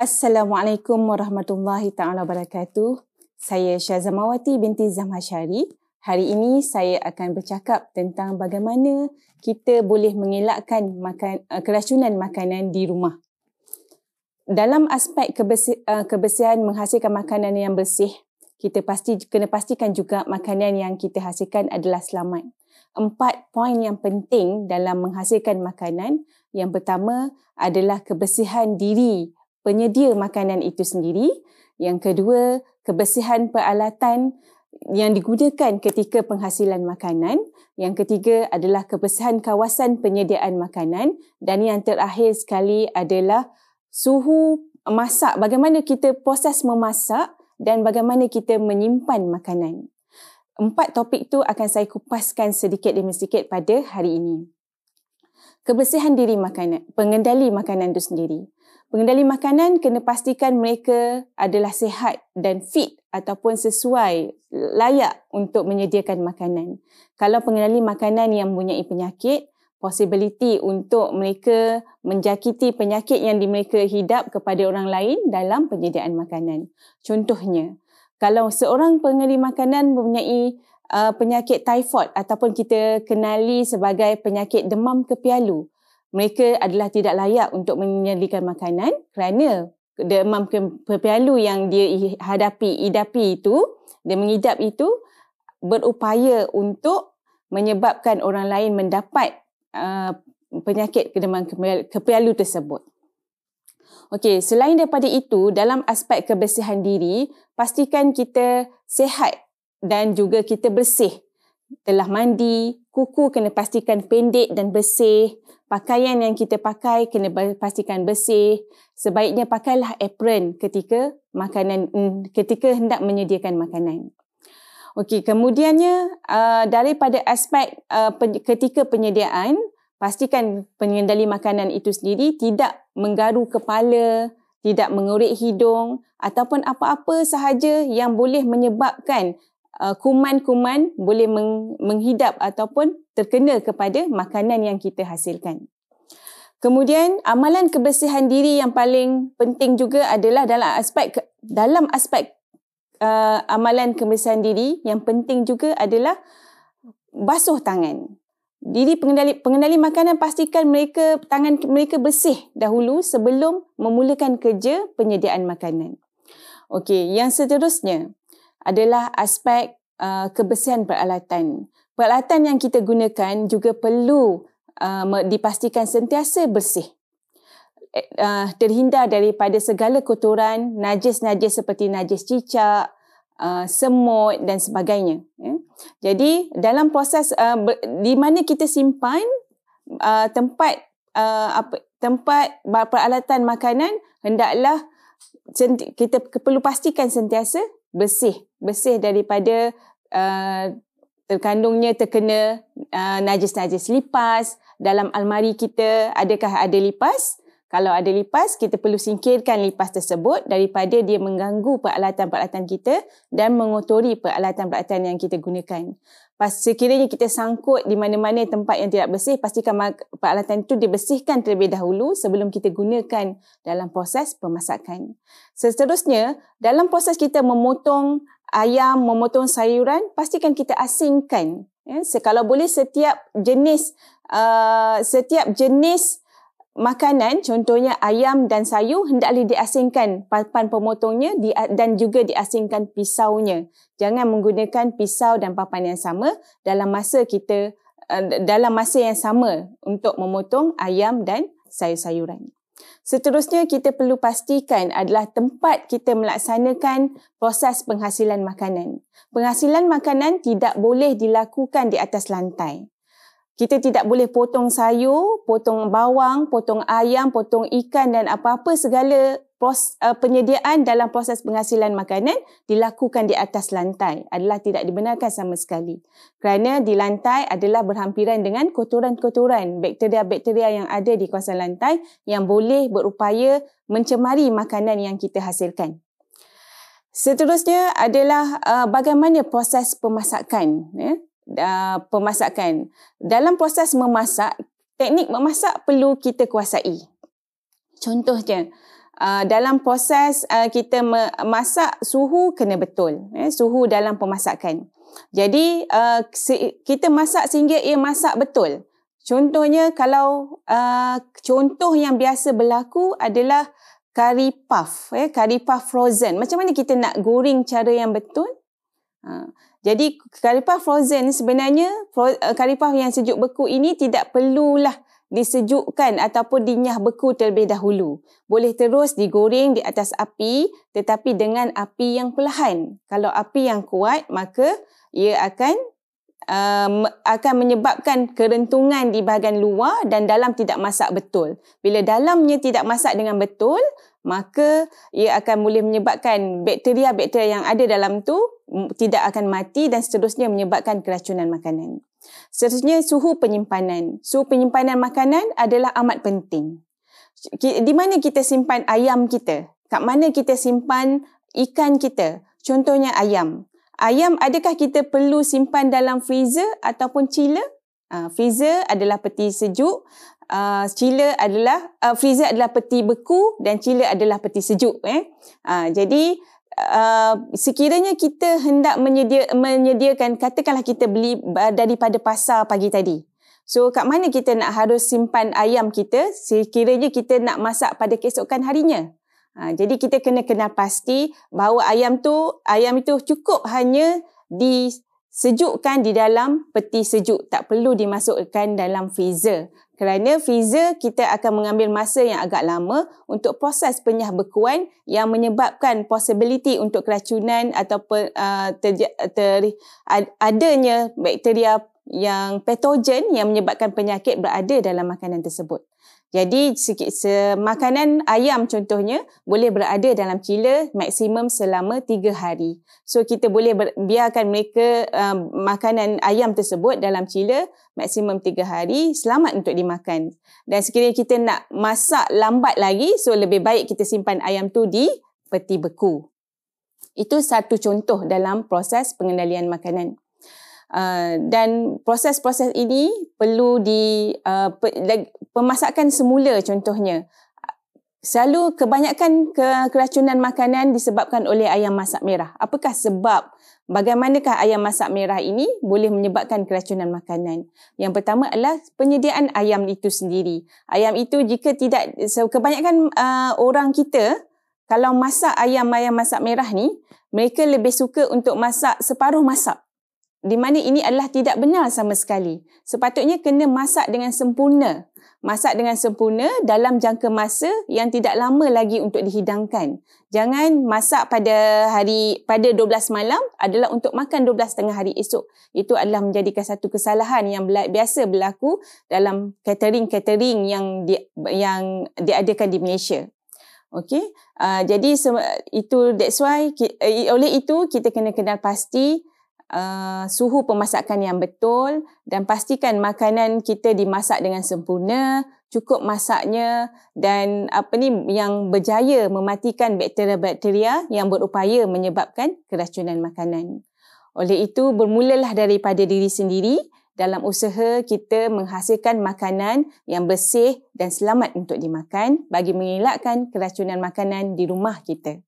Assalamualaikum warahmatullahi taala wabarakatuh. Saya Syazamawati binti Zamhashari. Hari ini saya akan bercakap tentang bagaimana kita boleh mengelakkan makan, uh, keracunan makanan di rumah. Dalam aspek uh, kebersihan menghasilkan makanan yang bersih, kita pasti kena pastikan juga makanan yang kita hasilkan adalah selamat. Empat poin yang penting dalam menghasilkan makanan. Yang pertama adalah kebersihan diri penyedia makanan itu sendiri. Yang kedua, kebersihan peralatan yang digunakan ketika penghasilan makanan. Yang ketiga adalah kebersihan kawasan penyediaan makanan. Dan yang terakhir sekali adalah suhu masak. Bagaimana kita proses memasak dan bagaimana kita menyimpan makanan. Empat topik itu akan saya kupaskan sedikit demi sedikit pada hari ini. Kebersihan diri makanan, pengendali makanan itu sendiri. Pengendali makanan kena pastikan mereka adalah sihat dan fit ataupun sesuai layak untuk menyediakan makanan. Kalau pengendali makanan yang mempunyai penyakit, possibility untuk mereka menjakiti penyakit yang mereka hidap kepada orang lain dalam penyediaan makanan. Contohnya, kalau seorang pengendali makanan mempunyai uh, penyakit typhoid ataupun kita kenali sebagai penyakit demam kepialu, mereka adalah tidak layak untuk menyediakan makanan kerana demam kepialu yang dia hadapi, idapi itu, dia mengidap itu berupaya untuk menyebabkan orang lain mendapat uh, penyakit demam kepialu tersebut. Okey, selain daripada itu, dalam aspek kebersihan diri, pastikan kita sehat dan juga kita bersih. Telah mandi, kuku kena pastikan pendek dan bersih, pakaian yang kita pakai kena pastikan bersih. Sebaiknya pakailah apron ketika makanan mm, ketika hendak menyediakan makanan. Okey, kemudiannya uh, daripada aspek uh, ketika penyediaan, pastikan pengendali makanan itu sendiri tidak menggaru kepala, tidak mengorek hidung ataupun apa-apa sahaja yang boleh menyebabkan uh, kuman-kuman boleh meng- menghidap ataupun terkena kepada makanan yang kita hasilkan. Kemudian amalan kebersihan diri yang paling penting juga adalah dalam aspek dalam aspek uh, amalan kebersihan diri yang penting juga adalah basuh tangan. Diri pengendali pengendali makanan pastikan mereka tangan mereka bersih dahulu sebelum memulakan kerja penyediaan makanan. Okey, yang seterusnya adalah aspek uh, kebersihan peralatan. Peralatan yang kita gunakan juga perlu uh, dipastikan sentiasa bersih. Uh, terhindar daripada segala kotoran, najis-najis seperti najis cicak, uh, semut dan sebagainya. Ya. Jadi dalam proses uh, di mana kita simpan uh, tempat uh, apa tempat peralatan makanan hendaklah kita perlu pastikan sentiasa bersih bersih daripada uh, terkandungnya terkena uh, najis-najis lipas. Dalam almari kita adakah ada lipas kalau ada lipas kita perlu singkirkan lipas tersebut daripada dia mengganggu peralatan-peralatan kita dan mengotori peralatan-peralatan yang kita gunakan. Pas sekiranya kita sangkut di mana-mana tempat yang tidak bersih pastikan peralatan itu dibersihkan terlebih dahulu sebelum kita gunakan dalam proses pemasakan. Seterusnya dalam proses kita memotong ayam memotong sayuran pastikan kita asingkan ya. Kalau boleh setiap jenis uh, setiap jenis makanan contohnya ayam dan sayur hendaklah diasingkan papan pemotongnya dan juga diasingkan pisaunya. Jangan menggunakan pisau dan papan yang sama dalam masa kita uh, dalam masa yang sama untuk memotong ayam dan sayur-sayuran. Seterusnya kita perlu pastikan adalah tempat kita melaksanakan proses penghasilan makanan. Penghasilan makanan tidak boleh dilakukan di atas lantai. Kita tidak boleh potong sayur, potong bawang, potong ayam, potong ikan dan apa-apa segala pros, uh, penyediaan dalam proses penghasilan makanan dilakukan di atas lantai adalah tidak dibenarkan sama sekali. Kerana di lantai adalah berhampiran dengan kotoran-kotoran, bakteria-bakteria yang ada di kawasan lantai yang boleh berupaya mencemari makanan yang kita hasilkan. Seterusnya adalah uh, bagaimana proses pemasakan. Ya? Uh, pemasakan. Dalam proses memasak, teknik memasak perlu kita kuasai. Contohnya, uh, dalam proses uh, kita masak suhu kena betul eh, suhu dalam pemasakan jadi kita masak sehingga ia masak betul contohnya kalau contoh yang biasa berlaku adalah curry puff eh curry puff frozen macam mana kita nak goreng cara yang betul uh, jadi puff frozen sebenarnya curry puff yang sejuk beku ini tidak perlulah disejukkan ataupun dinyah beku terlebih dahulu. Boleh terus digoreng di atas api tetapi dengan api yang perlahan. Kalau api yang kuat maka ia akan um, akan menyebabkan kerentungan di bahagian luar dan dalam tidak masak betul. Bila dalamnya tidak masak dengan betul, maka ia akan boleh menyebabkan bakteria-bakteria yang ada dalam tu tidak akan mati dan seterusnya menyebabkan keracunan makanan. Seterusnya suhu penyimpanan. Suhu penyimpanan makanan adalah amat penting. Di mana kita simpan ayam kita? Kat mana kita simpan ikan kita? Contohnya ayam. Ayam adakah kita perlu simpan dalam freezer ataupun chiller? Uh, freezer adalah peti sejuk, uh, chiller adalah uh, freezer adalah peti beku dan chiller adalah peti sejuk eh. Uh, jadi uh, sekiranya kita hendak menyedia, menyediakan katakanlah kita beli daripada pasar pagi tadi. So kat mana kita nak harus simpan ayam kita sekiranya kita nak masak pada keesokan harinya. Ha, jadi kita kena kenal pasti bahawa ayam tu ayam itu cukup hanya disejukkan di dalam peti sejuk tak perlu dimasukkan dalam freezer kerana freezer kita akan mengambil masa yang agak lama untuk proses penyah bekuan yang menyebabkan possibility untuk keracunan ataupun uh, ter, ter, adanya bakteria yang patogen yang menyebabkan penyakit berada dalam makanan tersebut. Jadi makanan ayam contohnya boleh berada dalam chiller maksimum selama tiga hari. So kita boleh ber, biarkan mereka um, makanan ayam tersebut dalam chiller maksimum tiga hari selamat untuk dimakan. Dan sekiranya kita nak masak lambat lagi so lebih baik kita simpan ayam tu di peti beku. Itu satu contoh dalam proses pengendalian makanan. Uh, dan proses-proses ini perlu di uh, pemasakan semula contohnya. Selalu kebanyakan ke keracunan makanan disebabkan oleh ayam masak merah. Apakah sebab bagaimanakah ayam masak merah ini boleh menyebabkan keracunan makanan? Yang pertama adalah penyediaan ayam itu sendiri. Ayam itu jika tidak so, kebanyakan uh, orang kita kalau masak ayam ayam masak merah ni mereka lebih suka untuk masak separuh masak di mana ini adalah tidak benar sama sekali. Sepatutnya kena masak dengan sempurna. Masak dengan sempurna dalam jangka masa yang tidak lama lagi untuk dihidangkan. Jangan masak pada hari pada 12 malam adalah untuk makan 12 tengah hari esok. Itu adalah menjadikan satu kesalahan yang biasa berlaku dalam catering-catering yang di, yang diadakan di Malaysia. Okay, uh, jadi itu that's why uh, oleh itu kita kena kenal pasti uh, suhu pemasakan yang betul dan pastikan makanan kita dimasak dengan sempurna, cukup masaknya dan apa ni yang berjaya mematikan bakteria-bakteria yang berupaya menyebabkan keracunan makanan. Oleh itu bermulalah daripada diri sendiri dalam usaha kita menghasilkan makanan yang bersih dan selamat untuk dimakan bagi mengelakkan keracunan makanan di rumah kita.